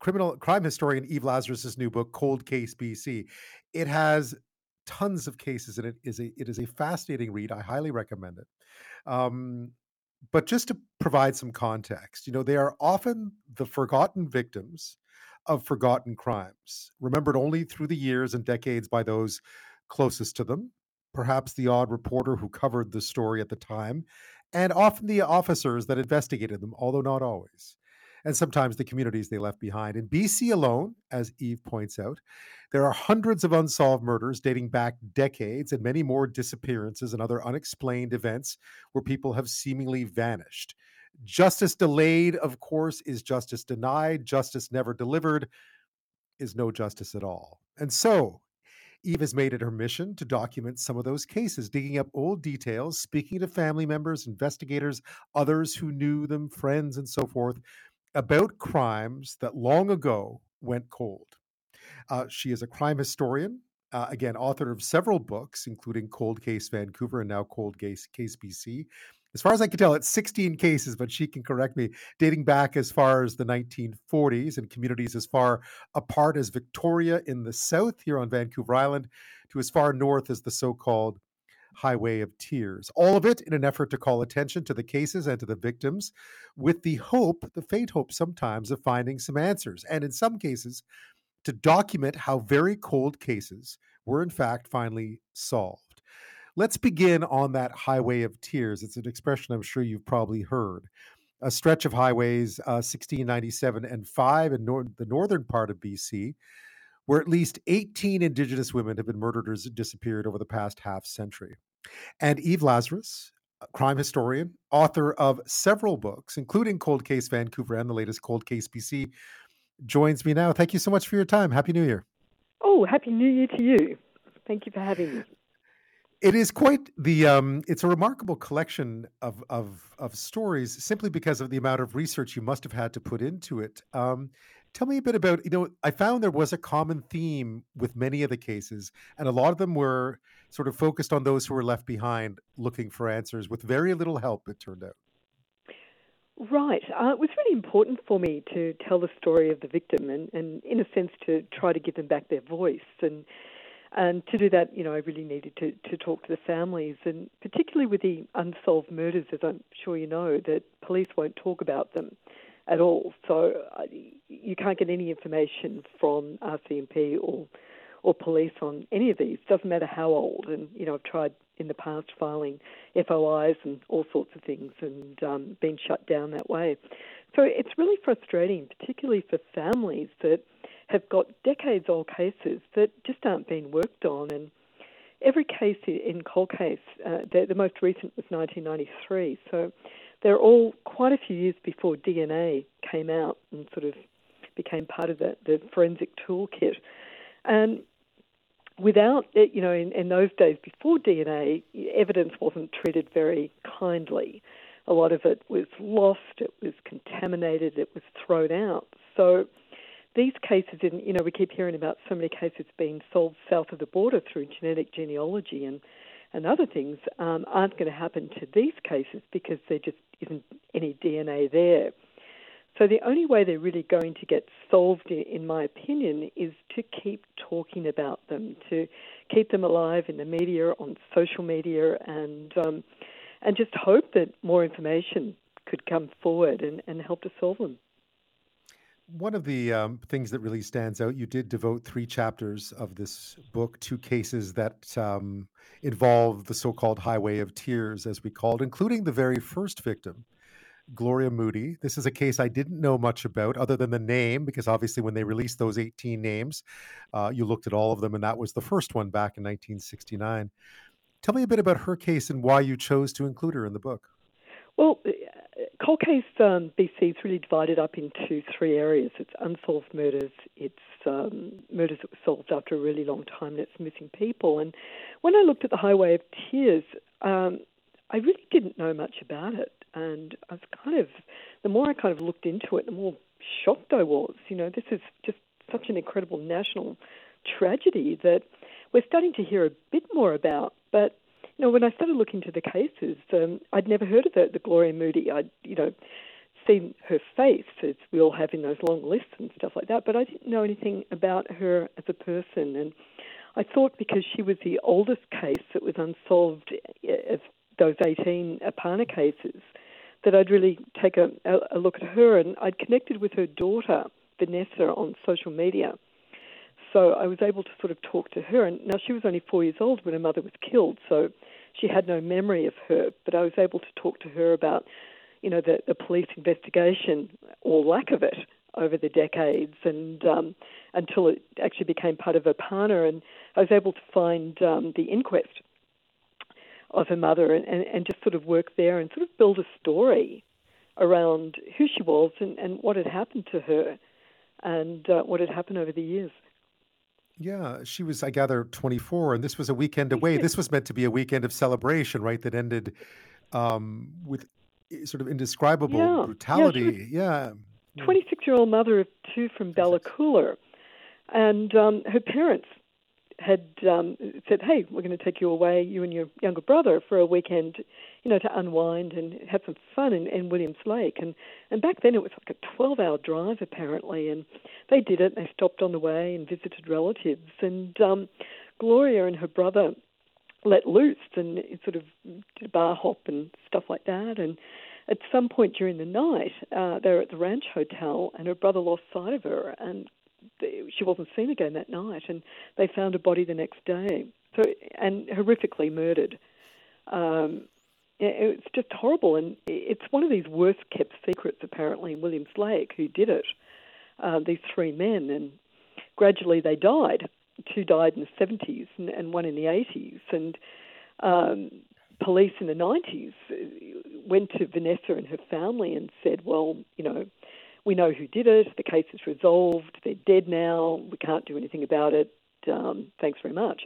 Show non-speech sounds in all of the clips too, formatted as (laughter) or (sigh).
criminal crime historian Eve Lazarus's new book, Cold Case BC. It has tons of cases, and it is a it is a fascinating read. I highly recommend it. Um, but just to provide some context, you know, they are often the forgotten victims of forgotten crimes, remembered only through the years and decades by those closest to them, perhaps the odd reporter who covered the story at the time, and often the officers that investigated them, although not always and sometimes the communities they left behind. In BC alone, as Eve points out, there are hundreds of unsolved murders dating back decades and many more disappearances and other unexplained events where people have seemingly vanished. Justice delayed, of course, is justice denied. Justice never delivered is no justice at all. And so, Eve has made it her mission to document some of those cases, digging up old details, speaking to family members, investigators, others who knew them, friends, and so forth, about crimes that long ago went cold. Uh, she is a crime historian, uh, again, author of several books, including Cold Case Vancouver and now Cold Case, Case BC. As far as I can tell, it's 16 cases, but she can correct me, dating back as far as the 1940s and communities as far apart as Victoria in the south here on Vancouver Island to as far north as the so called Highway of Tears. All of it in an effort to call attention to the cases and to the victims with the hope, the faint hope sometimes, of finding some answers. And in some cases, to document how very cold cases were in fact finally solved. Let's begin on that Highway of Tears. It's an expression I'm sure you've probably heard. A stretch of highways, uh, 1697 and 5 in nor- the northern part of BC, where at least 18 Indigenous women have been murdered or disappeared over the past half century. And Eve Lazarus, crime historian, author of several books, including Cold Case Vancouver and the latest Cold Case BC, joins me now. Thank you so much for your time. Happy New Year. Oh, Happy New Year to you. Thank you for having me. It is quite the. Um, it's a remarkable collection of, of of stories, simply because of the amount of research you must have had to put into it. Um, Tell me a bit about, you know, I found there was a common theme with many of the cases, and a lot of them were sort of focused on those who were left behind looking for answers with very little help, it turned out. Right. Uh, it was really important for me to tell the story of the victim and, and, in a sense, to try to give them back their voice. And and to do that, you know, I really needed to, to talk to the families, and particularly with the unsolved murders, as I'm sure you know, that police won't talk about them at all. So uh, you can't get any information from RCMP or or police on any of these. Doesn't matter how old. And you know, I've tried in the past filing FOIs and all sorts of things, and um, been shut down that way. So it's really frustrating, particularly for families that have got decades old cases that just aren't being worked on. And every case in Cold Case, uh, the, the most recent was 1993. So they're all quite a few years before DNA came out and sort of became part of the, the forensic toolkit. And without you know, in, in those days before DNA, evidence wasn't treated very kindly. A lot of it was lost, it was contaminated, it was thrown out. So these cases, in, you know, we keep hearing about so many cases being solved south of the border through genetic genealogy and and other things um, aren't going to happen to these cases because there just isn't any DNA there. So the only way they're really going to get solved, in my opinion, is to keep talking about them, to keep them alive in the media, on social media, and um, and just hope that more information could come forward and, and help to solve them. One of the um, things that really stands out, you did devote three chapters of this book to cases that um, involve the so called Highway of Tears, as we called, including the very first victim, Gloria Moody. This is a case I didn't know much about other than the name, because obviously when they released those 18 names, uh, you looked at all of them, and that was the first one back in 1969. Tell me a bit about her case and why you chose to include her in the book. Well, Cold Case um, BC is really divided up into three areas. It's unsolved murders, it's um, murders that were solved after a really long time, and it's missing people. And when I looked at the Highway of Tears, um, I really didn't know much about it. And I was kind of, the more I kind of looked into it, the more shocked I was. You know, this is just such an incredible national tragedy that we're starting to hear a bit more about. But you know, when I started looking into the cases, um, I'd never heard of the, the Gloria Moody. I'd you know, seen her face, as we all have in those long lists and stuff like that, but I didn't know anything about her as a person. And I thought because she was the oldest case that was unsolved of those 18 E-PANA cases, that I'd really take a, a look at her. And I'd connected with her daughter, Vanessa, on social media. So I was able to sort of talk to her. And now she was only four years old when her mother was killed, so she had no memory of her. But I was able to talk to her about, you know, the, the police investigation or lack of it over the decades, and um, until it actually became part of E-PANA. And I was able to find um, the inquest of her mother and, and, and just sort of work there and sort of build a story around who she was and, and what had happened to her and uh, what had happened over the years. Yeah, she was, I gather, 24, and this was a weekend away. this was meant to be a weekend of celebration, right? That ended um, with eh, sort of indescribable yeah. brutality. Yeah. 26 year old mother of two from Bella Coola. And um, her parents had um, said, "Hey, we're going to take you away, you and your younger brother, for a weekend, you know, to unwind and have some fun in, in Williams Lake." And and back then it was like a 12-hour drive apparently, and they did it. They stopped on the way and visited relatives, and um, Gloria and her brother let loose and sort of did a bar hop and stuff like that. And at some point during the night, uh, they were at the ranch hotel, and her brother lost sight of her and she wasn't seen again that night, and they found a body the next day. So and horrifically murdered. Um, it's just horrible, and it's one of these worst kept secrets apparently William Williams Lake who did it. Uh, these three men, and gradually they died. Two died in the 70s and, and one in the 80s, and um, police in the 90s went to Vanessa and her family and said, "Well, you know." We know who did it. The case is resolved. They're dead now. We can't do anything about it. Um, thanks very much.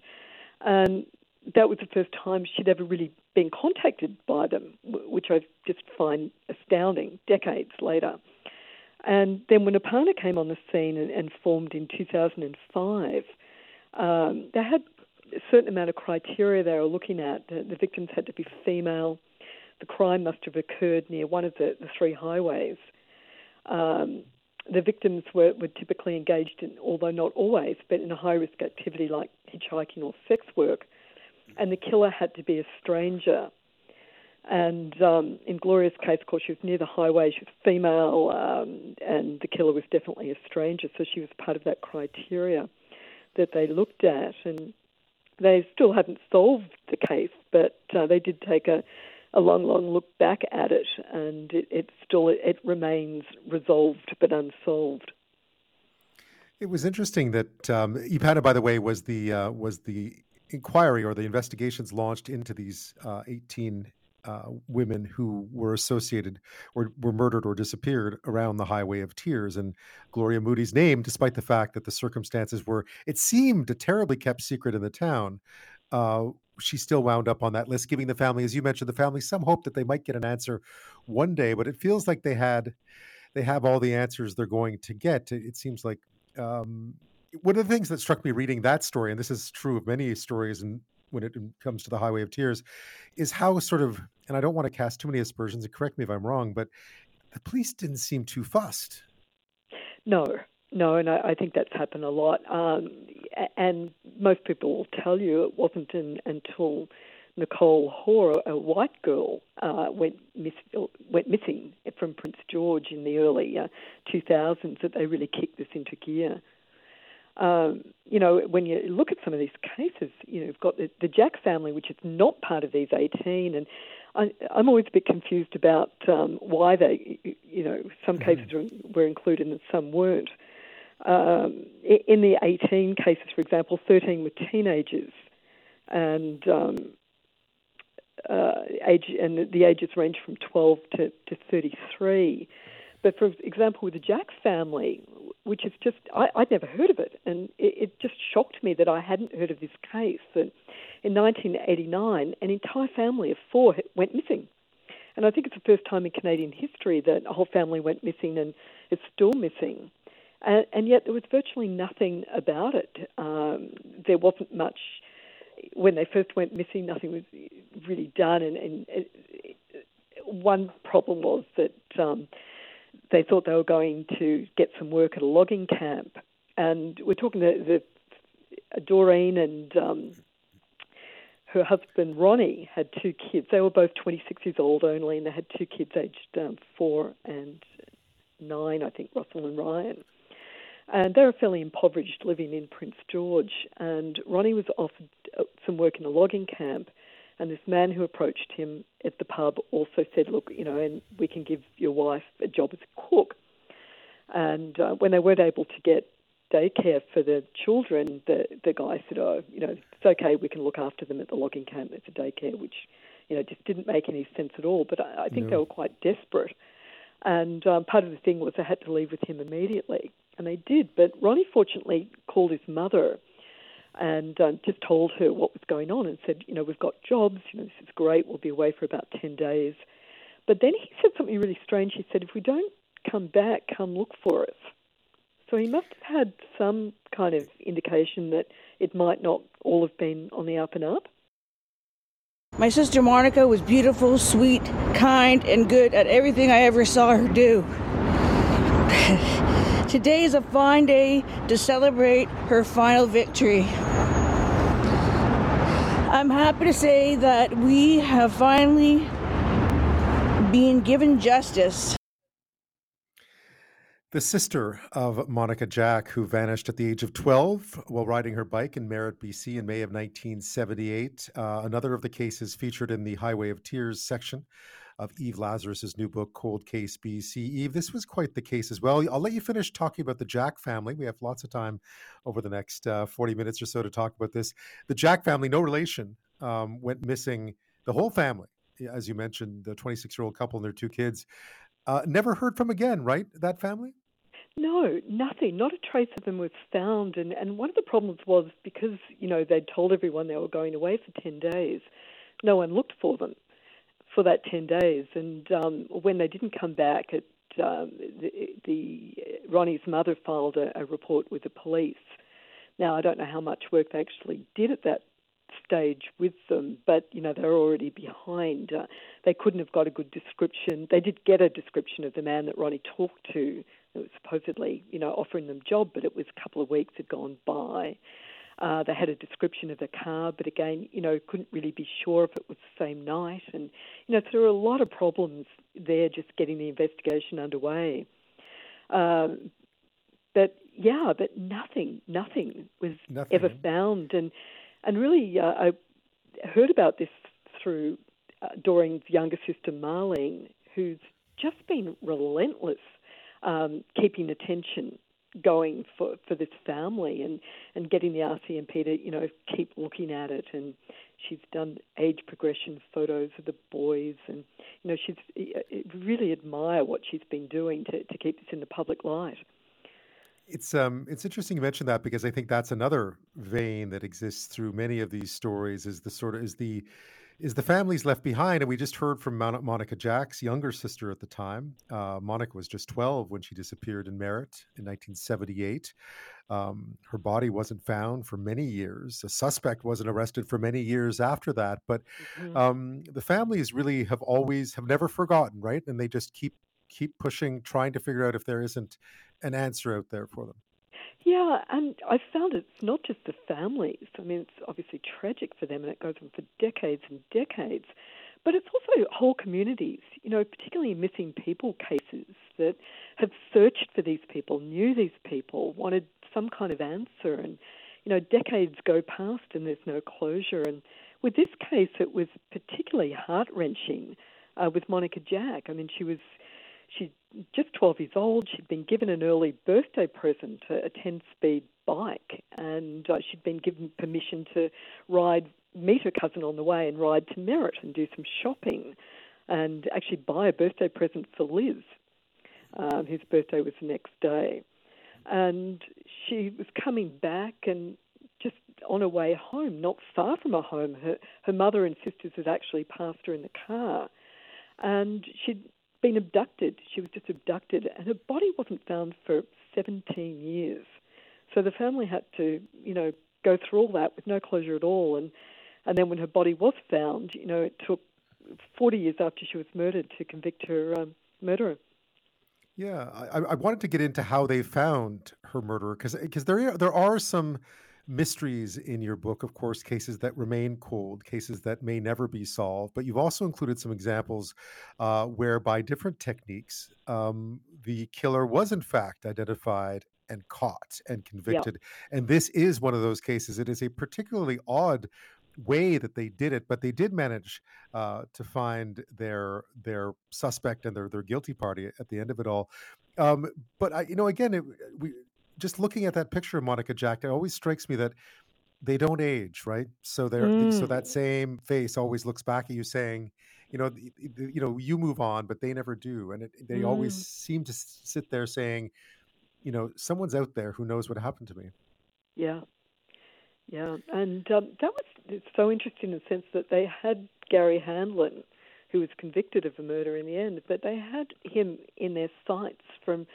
And that was the first time she'd ever really been contacted by them, which I just find astounding decades later. And then when E-PANA came on the scene and, and formed in 2005, um, they had a certain amount of criteria they were looking at. The, the, victims had to be female. The crime must have occurred near one of the, the three highways. Um, the victims were, were typically engaged in, although not always, but in a high risk activity like hitchhiking or sex work. And the killer had to be a stranger. And um, in Gloria's case, of course, she was near the highway, she was female, um, and the killer was definitely a stranger, so she was part of that criteria that they looked at. And they still haven't solved the case, but uh, they did take a, a long, long look back at it, and it, it still it remains resolved but unsolved. It was interesting that um, by the way, was the uh, was the inquiry or the investigations launched into these uh, 18 uh, women who were associated or were murdered or disappeared around the Highway of Tears. And Gloria Moody's name, despite the fact that the circumstances were, it seemed, a terribly kept secret in the town, uh, she still wound up on that list, giving the family, as you mentioned, the family some hope that they might get an answer one day. But it feels like they had, they have all the answers they're going to get. It seems like um, one of the things that struck me reading that story, and this is true of many stories, and when it comes to the Highway of Tears, is how sort of, and I don't want to cast too many aspersions, and correct me if I'm wrong, but the police didn't seem too fussed. No, no, and I, I think that's happened a lot. Um, and most people will tell you it wasn't in, until Nicole Hoar, a white girl, uh, went miss, went missing from Prince George in the early uh, 2000s that they really kicked this into gear. Um, you know, when you look at some of these cases, you know, you've got the, the Jack family, which is not part of these 18, and I, am always a bit confused about um, why they, you know, some mm-hmm. cases were, were included and some weren't. Um, in the 18 cases, for example, 13 were teenagers, and um, uh, age and the ages range from 12 to, to 33. But for example, with the Jack family, which is just, I, would never heard of it. And it, it, just shocked me that I hadn't heard of this case. That in 1989, an entire family of four went missing. And I think it's the first time in Canadian history that a whole family went missing and is still missing. And, and yet there was virtually nothing about it. Um, there wasn't much when they first went missing. Nothing was really done, and, and it, one problem was that um, they thought they were going to get some work at a logging camp. And we're talking to the Doreen and um, her husband Ronnie had two kids. They were both 26 years old only, and they had two kids aged um, four and nine, I think, Russell and Ryan. And they were fairly impoverished, living in Prince George. And Ronnie was offered uh, some work in a logging camp. And this man who approached him at the pub also said, Look, you know, and we can give your wife a job as a cook. And uh, when they weren't able to get daycare for the children, the the guy said, "Oh, you know, it's okay. We can look after them at the logging camp. It's a daycare," which, you know, just didn't make any sense at all. But I, I think no. they were quite desperate, and um, part of the thing was they had to leave with him immediately, and they did. But Ronnie fortunately called his mother and um, just told her what was going on and said, you know, we've got jobs. You know, this is great. We'll be away for about ten days. But then he said something really strange. He said, if we don't come back, come look for us. So he must have had some kind of indication that it might not all have been on the up and up. My sister Monica was beautiful, sweet, kind, and good at everything I ever saw her do. (laughs) Today is a fine day to celebrate her final victory. I'm happy to say that we have finally been given justice the sister of Monica Jack, who vanished at the age of 12 while riding her bike in Merritt, BC in May of 1978. Uh, another of the cases featured in the Highway of Tears section of Eve Lazarus's new book, Cold Case BC. Eve, this was quite the case as well. I'll let you finish talking about the Jack family. We have lots of time over the next uh, 40 minutes or so to talk about this. The Jack family, no relation, um, went missing. The whole family, as you mentioned, the 26 year old couple and their two kids, uh, never heard from again, right? That family? No, nothing. Not a trace of them was found. And, and one of the problems was because, you know, they'd told everyone they were going away for 10 days, no one looked for them for that 10 days. And um, when they didn't come back, it, um, the, the Ronnie's mother filed a, a report with the police. Now, I don't know how much work they actually did at that stage with them, but you know they're already behind. Uh, they couldn't have got a good description. They did get a description of the man that Ronnie talked to, it was supposedly, you know, offering them job, but it was a couple of weeks had gone by. Uh, they had a description of the car, but again, you know, couldn't really be sure if it was the same night. And, you know, so there were a lot of problems there just getting the investigation underway. Um, but yeah, but nothing, nothing was nothing. ever found. And, and really, uh, I heard about this through uh, Doreen's younger sister, Marlene, who's just been relentless um, keeping attention going for, for this family and, and getting the RCMP to, you know, keep looking at it. And she's done age progression photos of the boys. And, you know, she's really admire what she's been doing to, to keep this in the public light. It's um it's interesting you mention that because I think that's another vein that exists through many of these stories is the sort of is the is the families left behind. And we just heard from Monica Jack's younger sister at the time. Uh, Monica was just 12 when she disappeared in Merritt in 1978. Um, her body wasn't found for many years. A suspect wasn't arrested for many years after that. But mm-hmm. um, the families really have always have never forgotten, right? And they just keep keep pushing, trying to figure out if there isn't an answer out there for them. Yeah, and I found it's not just the families. I mean, it's obviously tragic for them, and it goes on for decades and decades. But it's also whole communities, you know, particularly missing people cases that have searched for these people, knew these people, wanted some kind of answer, and you know, decades go past and there's no closure. And with this case, it was particularly heart wrenching uh, with Monica Jack. I mean, she was she's just 12 years old. She'd been given an early birthday present, a 10 speed bike, and uh, she'd been given permission to ride, meet her cousin on the way and ride to Merritt and do some shopping and actually buy a birthday present for Liz, um, whose birthday was the next day. And she was coming back and just on her way home, not far from her home, her, her mother and sisters had actually passed her in the car. And she'd been abducted. She was just abducted, and her body wasn't found for 17 years. So the family had to, you know, go through all that with no closure at all. And and then when her body was found, you know, it took 40 years after she was murdered to convict her um, murderer. Yeah, I, I wanted to get into how they found her murderer because because there there are some mysteries in your book, of course, cases that remain cold, cases that may never be solved. But you've also included some examples uh, where, by different techniques, um, the killer was in fact identified and caught and convicted. Yeah. And this is one of those cases. It is a particularly odd way that they did it, but they did manage uh, to find their their suspect and their their guilty party at the end of it all. Um, but I, you know, again, it, we just looking at that picture of Monica Jack, it always strikes me that they don't age, right? So they're mm. so that same face always looks back at you saying, you know, you know, you move on, but they never do, and it, they mm. always seem to sit there saying, you know, someone's out there who knows what happened to me. Yeah, yeah, and um, that was so interesting in the sense that they had Garry Handlen, who was convicted of a murder in the end, but they had him in their sights from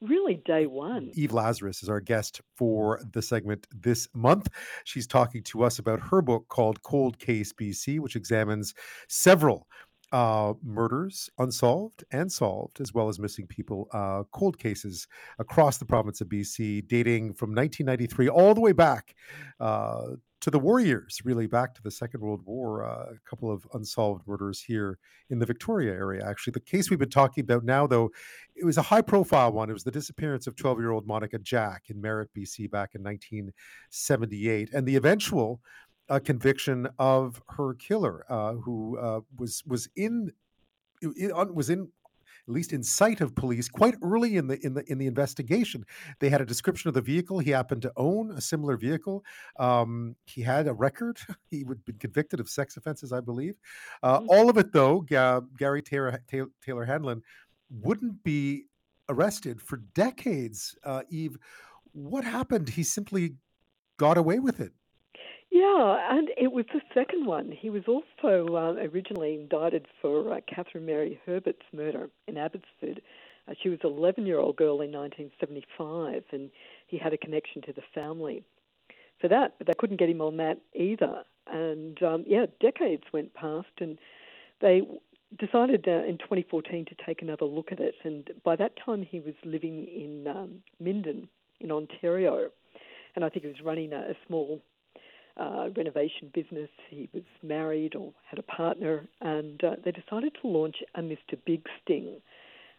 really day one. Eve Lazarus is our guest for the segment this month. She's talking to us about her book called Cold Case BC, which examines several uh, murders unsolved and solved, as well as missing people, uh, cold cases across the province of BC, dating from 1993 all the way back uh, to the warriors, really back to the Second World War. Uh, a couple of unsolved murders here in the Victoria area. Actually, the case we've been talking about now, though, it was a high-profile one. It was the disappearance of 12-year-old Monica Jack in Merritt, BC, back in 1978, and the eventual a conviction of her killer, uh, who uh, was was in was in at least in sight of police quite early in the in the in the investigation. They had a description of the vehicle. He happened to own a similar vehicle. Um, he had a record. (laughs) He would been convicted of sex offenses, I believe. Uh, mm-hmm. All of it, though, G- Garry Taylor, Taylor Handlen wouldn't be arrested for decades. Uh, Eve, what happened? He simply got away with it. Yeah, and it was the second one. He was also uh, originally indicted for uh, Catherine Mary Herbert's murder in Abbotsford. Uh, she was an 11 year old girl in 1975, and he had a connection to the family. For that, they couldn't get him on that either. And um, yeah, decades went past, and they decided uh, in 2014 to take another look at it. And by that time, he was living in um, Minden in Ontario, and I think he was running a, a small uh, renovation business. He was married or had a partner, and uh, they decided to launch a Mr. Big Sting.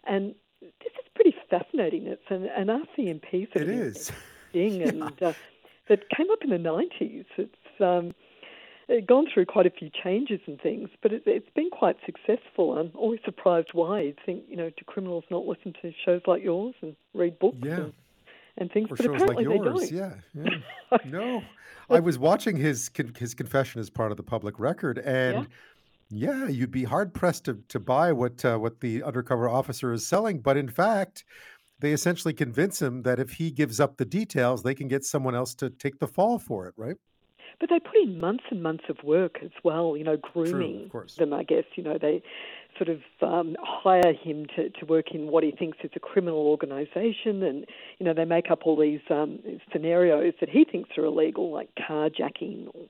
And this is pretty fascinating. It's an, an RCMP sort it of is. sting, (laughs) and uh, that came up in the 90s. It's um, gone through quite a few changes and things, but it, has been quite successful. I'm always surprised why. You'd think, you know, do criminals not listen to shows like yours and read books? Yeah. And, and things, or but shows like yours. Yeah, (laughs) yeah. no, I was watching his his confession as part of the public record, and yeah, yeah you'd be hard pressed to to buy what uh, what the undercover officer is selling. But in fact, they essentially convince him that if he gives up the details, they can get someone else to take the fall for it, right? But they put in months and months of work as well, you know, grooming True, them. I guess you know they sort of um, hire him to, to work in what he thinks is a criminal organisation, and you know they make up all these um, scenarios that he thinks are illegal, like carjacking or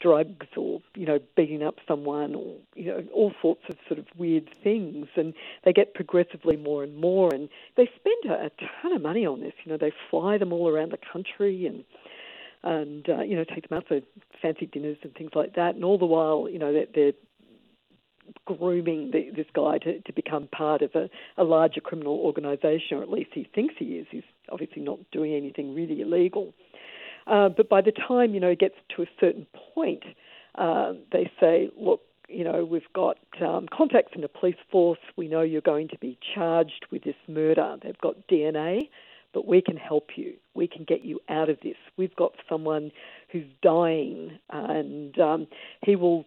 drugs or you know beating up someone or you know all sorts of sort of weird things. And they get progressively more and more. And they spend a, a ton of money on this. You know they fly them all around the country and and uh, you know take them out for fancy dinners and things like that. And all the while you know they're, they're grooming the, this guy to, to become part of a, a larger criminal organisation, or at least he thinks he is. He's obviously not doing anything really illegal. Uh, but by the time you know he gets to a certain point, uh, they say, "Look, you know, we've got um, contacts in the police force. We know you're going to be charged with this murder. They've got DNA." But we can help you. We can get you out of this. We've got someone who's dying, and um, he will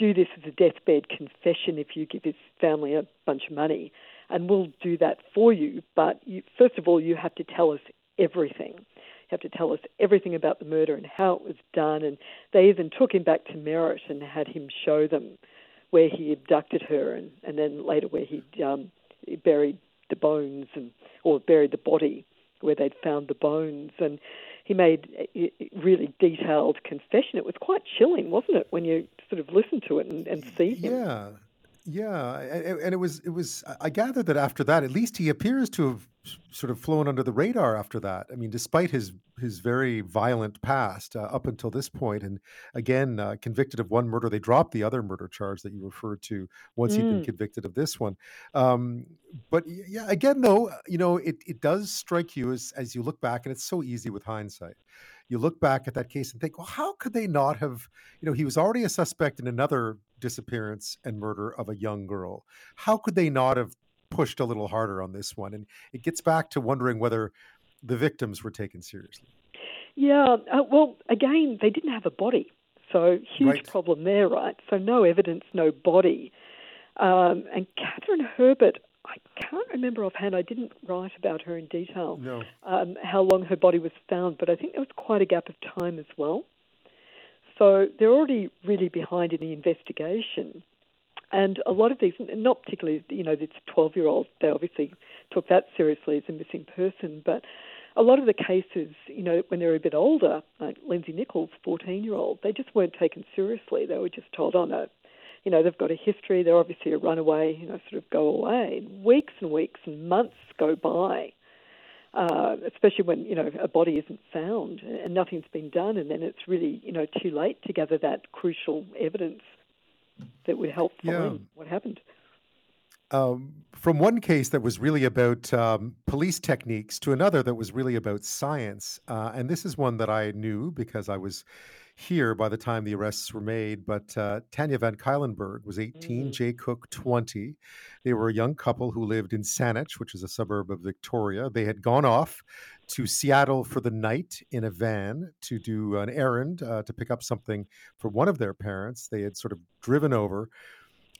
do this as a deathbed confession if you give his family a bunch of money, and we'll do that for you. But you, first of all, you have to tell us everything. You have to tell us everything about the murder and how it was done. And they even took him back to Merritt and had him show them where he abducted her, and, and then later where he'd um, buried the bones and or buried the body where they'd found the bones and he made a really detailed confession. It was quite chilling, wasn't it, when you sort of listen to it and, and see him? Yeah. Yeah, and it was it was. I gather that after that, at least he appears to have sort of flown under the radar after that. I mean, despite his his very violent past uh, up until this point, and again uh, convicted of one murder, they dropped the other murder charge that you referred to once mm. he'd been mm. convicted of this one. Um, but yeah, again, though, you know, it it does strike you as as you look back, and it's so easy with hindsight you look back at that case and think, well, how could they not have? You know, he was already a suspect in another disappearance and murder of a young girl. How could they not have pushed a little harder on this one? And it gets back to wondering whether the victims were taken seriously. Yeah, uh, well, again, they didn't have a body. So, huge right. problem there, right? So, no evidence, no body. Um, and Catherine Herbert, I can't remember offhand. I didn't write about her in detail. No. Um, how long her body was found, but I think there was quite a gap of time as well. So they're already really behind in the investigation. And a lot of these, not particularly, you know, this 12 year old, they obviously took that seriously as a missing person, but a lot of the cases, you know, when they were a bit older, like Lindsey Nicholls, 14 year old, they just weren't taken seriously. They were just told, oh no, you know, they've got a history, they're obviously a runaway, you know, sort of go away. Weeks and weeks and months go by, uh, especially when, you know, a body isn't found and nothing's been done, and then it's really, you know, too late to gather that crucial evidence that would help find yeah. what happened. Um, from one case that was really about um, police techniques to another that was really about science. Uh, and this is one that I knew because I was here by the time the arrests were made. But uh, Tanya Van Cuylenborg was 18, mm. Jay Cook 20. They were a young couple who lived in Saanich, which is a suburb of Victoria. They had gone off to Seattle for the night in a van to do an errand uh, to pick up something for one of their parents. They had sort of driven over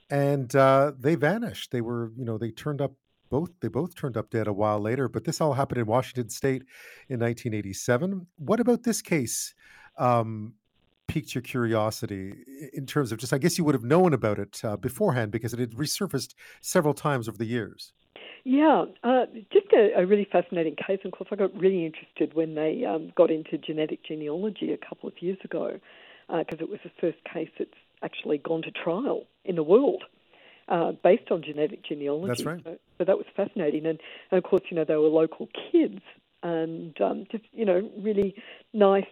and uh, they vanished. They were, you know, they turned up both they both turned up dead a while later but this all happened in washington state in 1987 what about this case um, piqued your curiosity in terms of just, I guess you would have known about it uh, beforehand because it had resurfaced several times over the years. Yeah, uh, just a, a, really fascinating case. And of course, I got really interested when they um, got into genetic genealogy a couple of years ago because uh, it was the first case that's actually gone to trial in the world. Uh, based on genetic genealogy. That's right. So, so, that was fascinating. And, and, of course, you know, they were local kids and um, just, you know, really nice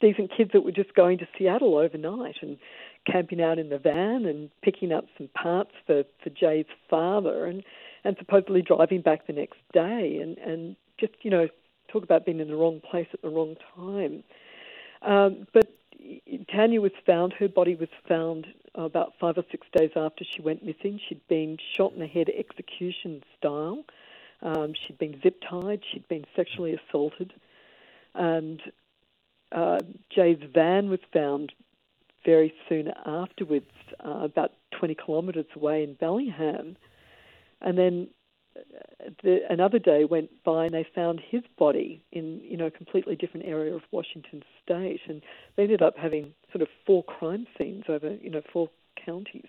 decent kids that were just going to Seattle overnight and camping out in the van and picking up some parts for, for Jay's father and, and supposedly driving back the next day and, and just, you know, talk about being in the wrong place at the wrong time. Um, but Tanya was found, her body was found about five or six days after she went missing. She'd been shot in the head execution style. Um, she'd been zip tied, she'd been sexually assaulted, and uh, Jay's van was found very soon afterwards, uh, about 20 kilometres away in Bellingham. And then uh, the, another day went by and they found his body in you know a completely different area of Washington State, and they ended up having sort of four crime scenes over you know four counties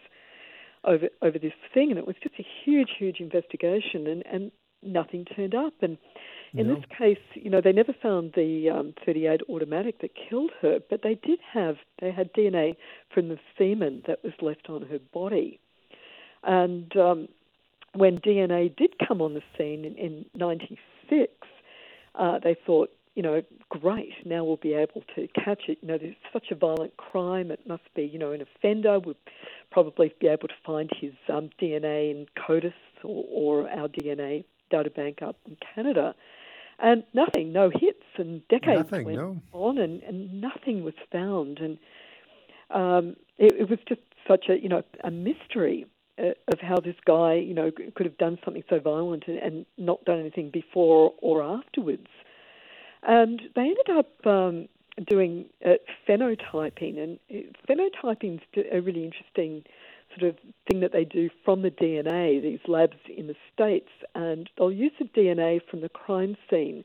over over this thing, and it was just a huge, huge investigation, and and nothing turned up, and in no. this case, you know, they never found the um, 38 automatic that killed her, but they did have they had DNA from the semen that was left on her body, and um, when DNA did come on the scene in, in '96, uh, they thought, you know, great, now we'll be able to catch it. You know, there's such a violent crime, it must be, you know, an offender. We'll probably be able to find his um, DNA in CODIS or, or our DNA data bank up in Canada and nothing, no hits, and decades nothing, went no. on, and, and nothing was found, and um, it, it was just such a you know a mystery uh, of how this guy you know could have done something so violent and, and not done anything before or afterwards, and they ended up um, doing uh, phenotyping, and uh, phenotyping is a really interesting sort of thing that they do from the DNA, these labs in the States, and they'll use the DNA from the crime scene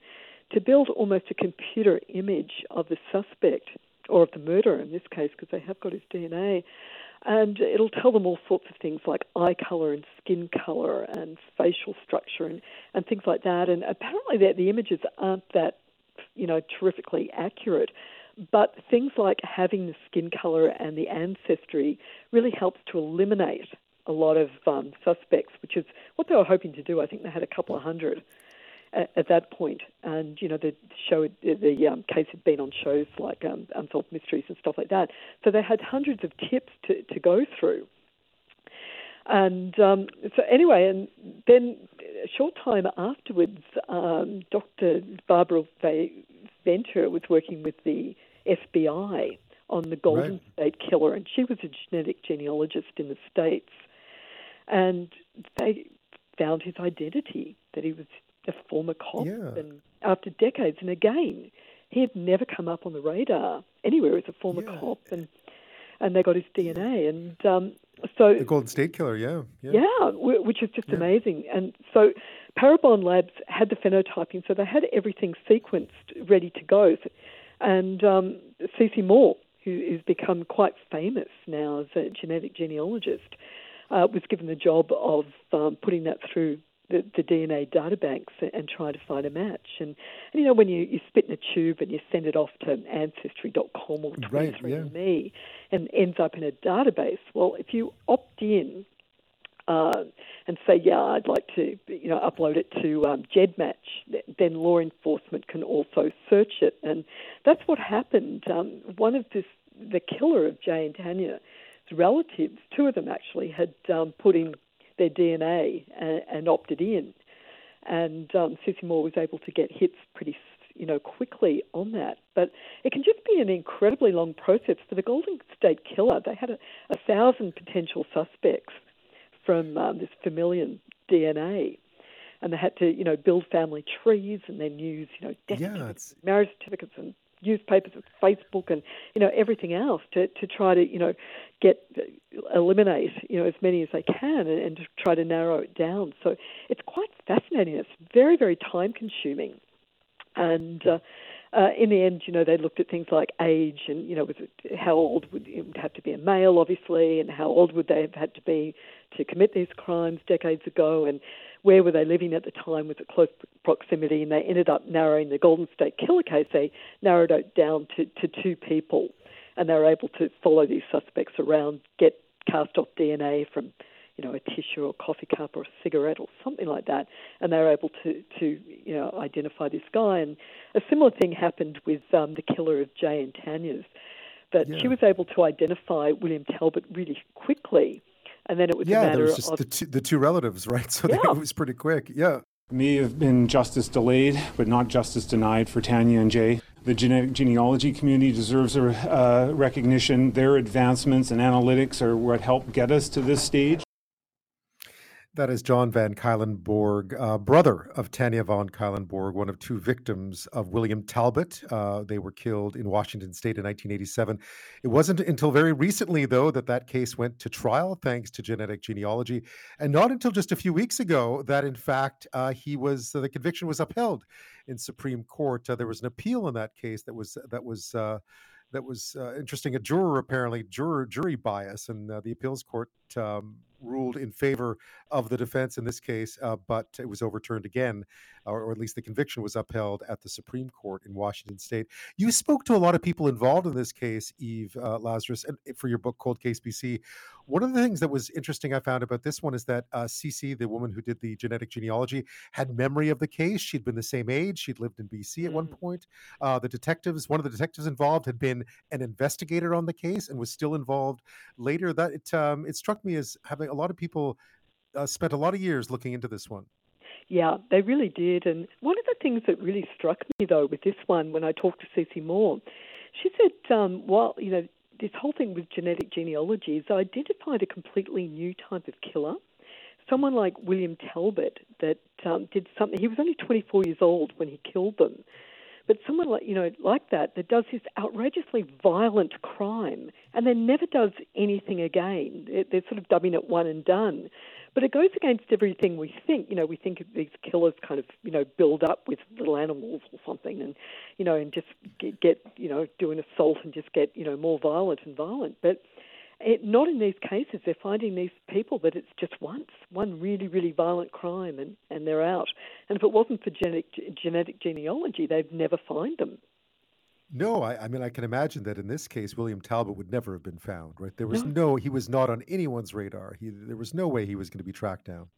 to build almost a computer image of the suspect or of the murderer in this case, because they have got his DNA. And it'll tell them all sorts of things like eye color and skin color and facial structure and, and things like that. And apparently, the, images aren't that, you know, terrifically accurate. But things like having the skin color and the ancestry really helps to eliminate a lot of um, suspects, which is what they were hoping to do. I think they had a couple of hundred at, at that point, and you know the show, the um, case had been on shows like um, Unsolved Mysteries and stuff like that. So they had hundreds of tips to, to go through. And um, so anyway, and then a short time afterwards, um, Dr. Barbara Venter was working with the FBI on the Golden right. State Killer, and she was a genetic genealogist in the States. And they found his identity, that he was a former cop. Yeah. And after decades, and again, he had never come up on the radar anywhere as a former yeah. cop. And and they got his DNA. And um, so the Golden State Killer, yeah, yeah, yeah which is just yeah. amazing. And so Parabon Labs had the phenotyping, so they had everything sequenced, ready to go. And um, Cece Moore, who has become quite famous now as a genetic genealogist, uh, was given the job of um, putting that through the, the DNA databanks and try to find a match. And, and you know, when you, you spit in a tube and you send it off to Ancestry.com or 23andMe right, yeah. and ends up in a database, well, if you opt in uh, and say, yeah, I'd like to, you know, upload it to um, GEDmatch, then law enforcement can also search it. And that's what happened. Um, one of this, the killer of Jay and Tanya's relatives, two of them actually, had um, put in their DNA and, and opted in. And um, Cece Moore was able to get hits pretty, you know, quickly on that. But it can just be an incredibly long process. For the Golden State Killer, they had a, a thousand potential suspects from um, this familial DNA. And they had to, you know, build family trees and then use, you know, death yeah, marriage certificates and newspapers and Facebook and you know everything else to to try to you know get eliminate you know as many as they can and, and to try to narrow it down. So it's quite fascinating. It's very very time consuming, and. Uh, uh, in the end, you know, they looked at things like age and, you know, was it, how old would it would have to be a male, obviously, and how old would they have had to be to commit these crimes decades ago, and where were they living at the time? Was it close proximity? And they ended up narrowing the Golden State Killer case. They narrowed it down to, to two people, and they were able to follow these suspects around, get cast off DNA from, you know, a tissue or a coffee cup or a cigarette or something like that, and they were able to, to you know, identify this guy. And a similar thing happened with um, the killer of Jay and Tanya's. That yeah. she was able to identify William Talbot really quickly and then it was yeah, a matter was just of the two, the two relatives, right? (laughs) So yeah. it was pretty quick. Yeah. May have been justice delayed, but not justice denied for Tanya and Jay. The genetic genealogy community deserves a uh, recognition. Their advancements and analytics are what helped get us to this stage. That is John Van Cuylenborg, uh, brother of Tanya Van Cuylenborg, one of two victims of William Talbot. Uh, they were killed in Washington state in 1987. It wasn't until very recently, though, that that case went to trial, thanks to genetic genealogy. And not until just a few weeks ago that, in fact, uh, he was the conviction was upheld in Supreme Court. Uh, there was an appeal in that case that was that was uh, that was uh, interesting. A juror apparently juror jury bias, and uh, the appeals court um, ruled in favor of the defense in this case, uh, but it was overturned again, or, or, at least the conviction was upheld at the Supreme Court in Washington State. You spoke to a lot of people involved in this case, Eve uh, Lazarus, and for your book Cold Case BC. One of the things that was interesting I found about this one is that uh, Cece, the woman who did the genetic genealogy, had memory of the case. She'd been the same age. She'd lived in BC at one mm. point. Uh, the detectives, one of the detectives involved, had been an investigator on the case and was still involved later. That it um, it struck me as having a lot of people uh, spent a lot of years looking into this one. Yeah, they really did. And one of the things that really struck me, though, with this one, when I talked to Cece Moore, she said, um, well, you know, this whole thing with genetic genealogy is identified a completely new type of killer. Someone like William Talbot that um, did something. He was only 24 years old when he killed them, but someone like you know like that that does this outrageously violent crime and then never does anything again. They're sort of dubbing it one and done. But it goes against everything we think. You know, we think these killers kind of, you know, build up with little animals or something, and you know, and just get, get you know, do an assault and just get, you know, more violent and violent. But it, not in these cases. They're finding these people that it's just once, one really, really violent crime, and, and they're out. And if it wasn't for genetic genetic genealogy, they'd never find them. No, I, I, mean I can imagine that in this case, William Talbot would never have been found. Right? There was no, no he was not on anyone's radar. He, there was no way he was going to be tracked down.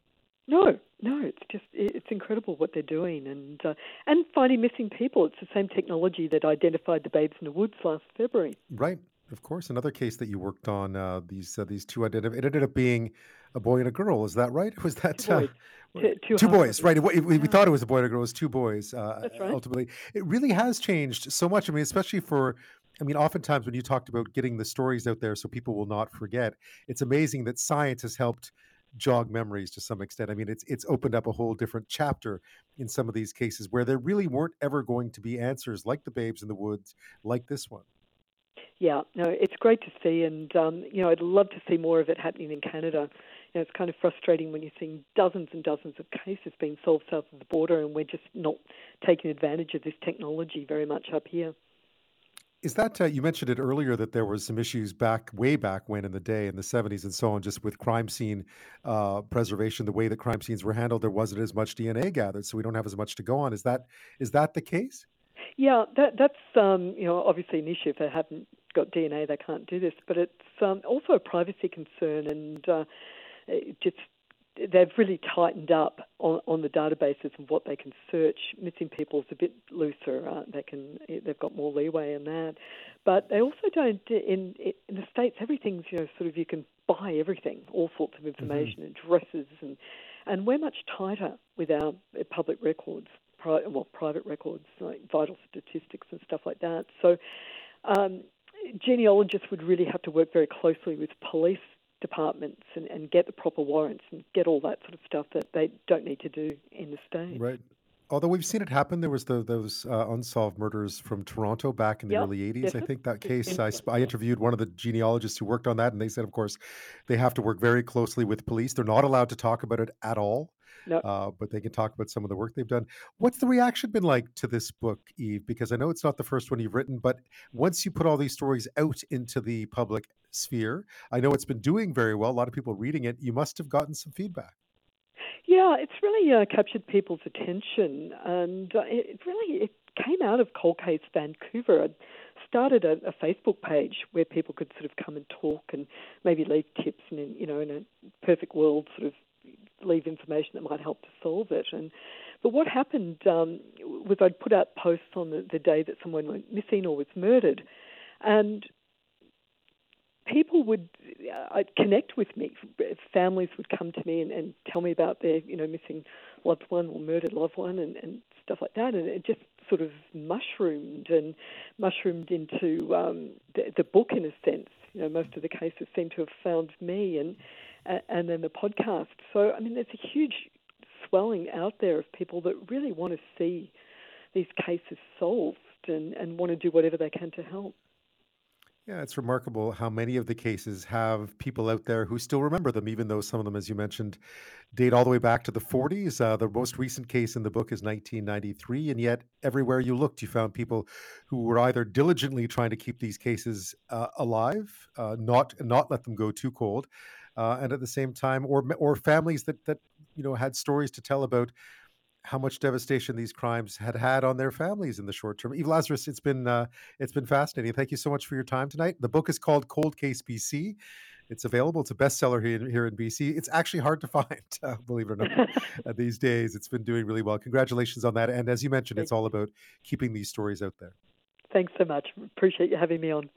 No, no, it's just it's incredible what they're doing, and uh, and finding missing people. It's the same technology that identified the babes in the woods last February. Right, of course. Another case that you worked on. Uh, these uh, these two identified. It ended up being a boy and a girl. Is that right? It (laughs) was that two boys? Uh, two, two boys, right? We, thought it was a boy and a girl. It was two boys. Uh, right. Ultimately, it really has changed so much. I mean, especially for I mean, oftentimes when you talked about getting the stories out there so people will not forget, it's amazing that science has helped jog memories to some extent. I mean, it's it's opened up a whole different chapter in some of these cases where there really weren't ever going to be answers like the babes in the woods, like this one. Yeah, no, it's great to see, and um, you know, I'd love to see more of it happening in Canada. You know, it's kind of frustrating when you're seeing dozens and dozens of cases being solved south of the border, and we're just not taking advantage of this technology very much up here. Is that uh, you mentioned it earlier that there were some issues back way back when in the day in the 70s and so on, just with crime scene uh, preservation, the way that crime scenes were handled, there wasn't as much DNA gathered, so we don't have as much to go on. Is that is that the case? Yeah, that, that's um, you know obviously an issue. If they haven't got DNA, they can't do this. But it's um, also a privacy concern, and uh, just they've really tightened up on, on the databases and what they can search. Missing people is a bit looser. Uh, they can they've got more leeway in that, but they also don't in in the states. Everything's you know sort of you can buy everything, all sorts of information, mm-hmm. addresses, and and we're much tighter with our public records, pri- well private records like vital statistics and stuff like that. So. Um, genealogists would really have to work very closely with police departments and, and get the proper warrants and get all that sort of stuff that they don't need to do in the state. Right. Although we've seen it happen, there was the, those uh, unsolved murders from Toronto back in the yep, early 80s. I think that case, I, I interviewed one of the genealogists who worked on that, and they said, of course, they have to work very closely with police. They're not allowed to talk about it at all. No. Uh, but they can talk about some of the work they've done. What's the reaction been like to this book, Eve? Because I know it's not the first one you've written, but once you put all these stories out into the public sphere, I know it's been doing very well. A lot of people reading it. You must have gotten some feedback. Yeah, it's really uh, captured people's attention, and uh, it really it came out of Cold Case Vancouver. I started a, a, Facebook page where people could sort of come and talk and maybe leave tips, and in, you know, in a perfect world, sort of leave information that might help to solve it. And but what happened um, was I'd put out posts on the, the day that someone went missing or was murdered, and people would uh, connect with me. Families would come to me and, and, tell me about their, you know, missing loved one or murdered loved one and, and stuff like that. And it just sort of mushroomed and mushroomed into um, the, the, book in a sense. You know, most of the cases seem to have found me, and and then the podcast. So, I mean, there's a huge swelling out there of people that really want to see these cases solved and, and want to do whatever they can to help. Yeah, it's remarkable how many of the cases have people out there who still remember them, even though some of them, as you mentioned, date all the way back to the 40s. Uh, the most recent case in the book is 1993, and yet everywhere you looked, you found people who were either diligently trying to keep these cases uh, alive, uh, not not let them go too cold, uh, and at the same time, or or families that that you know had stories to tell about how much devastation these crimes had had on their families in the short term. Eve Lazarus, it's been uh, it's been fascinating. Thank you so much for your time tonight. The book is called Cold Case BC. It's available. It's a bestseller here, here in BC. It's actually hard to (laughs) find, uh, believe it or not, uh, (laughs) these days. It's been doing really well. Congratulations on that. And as you mentioned, it's all about keeping these stories out there. Thanks so much. Appreciate you having me on.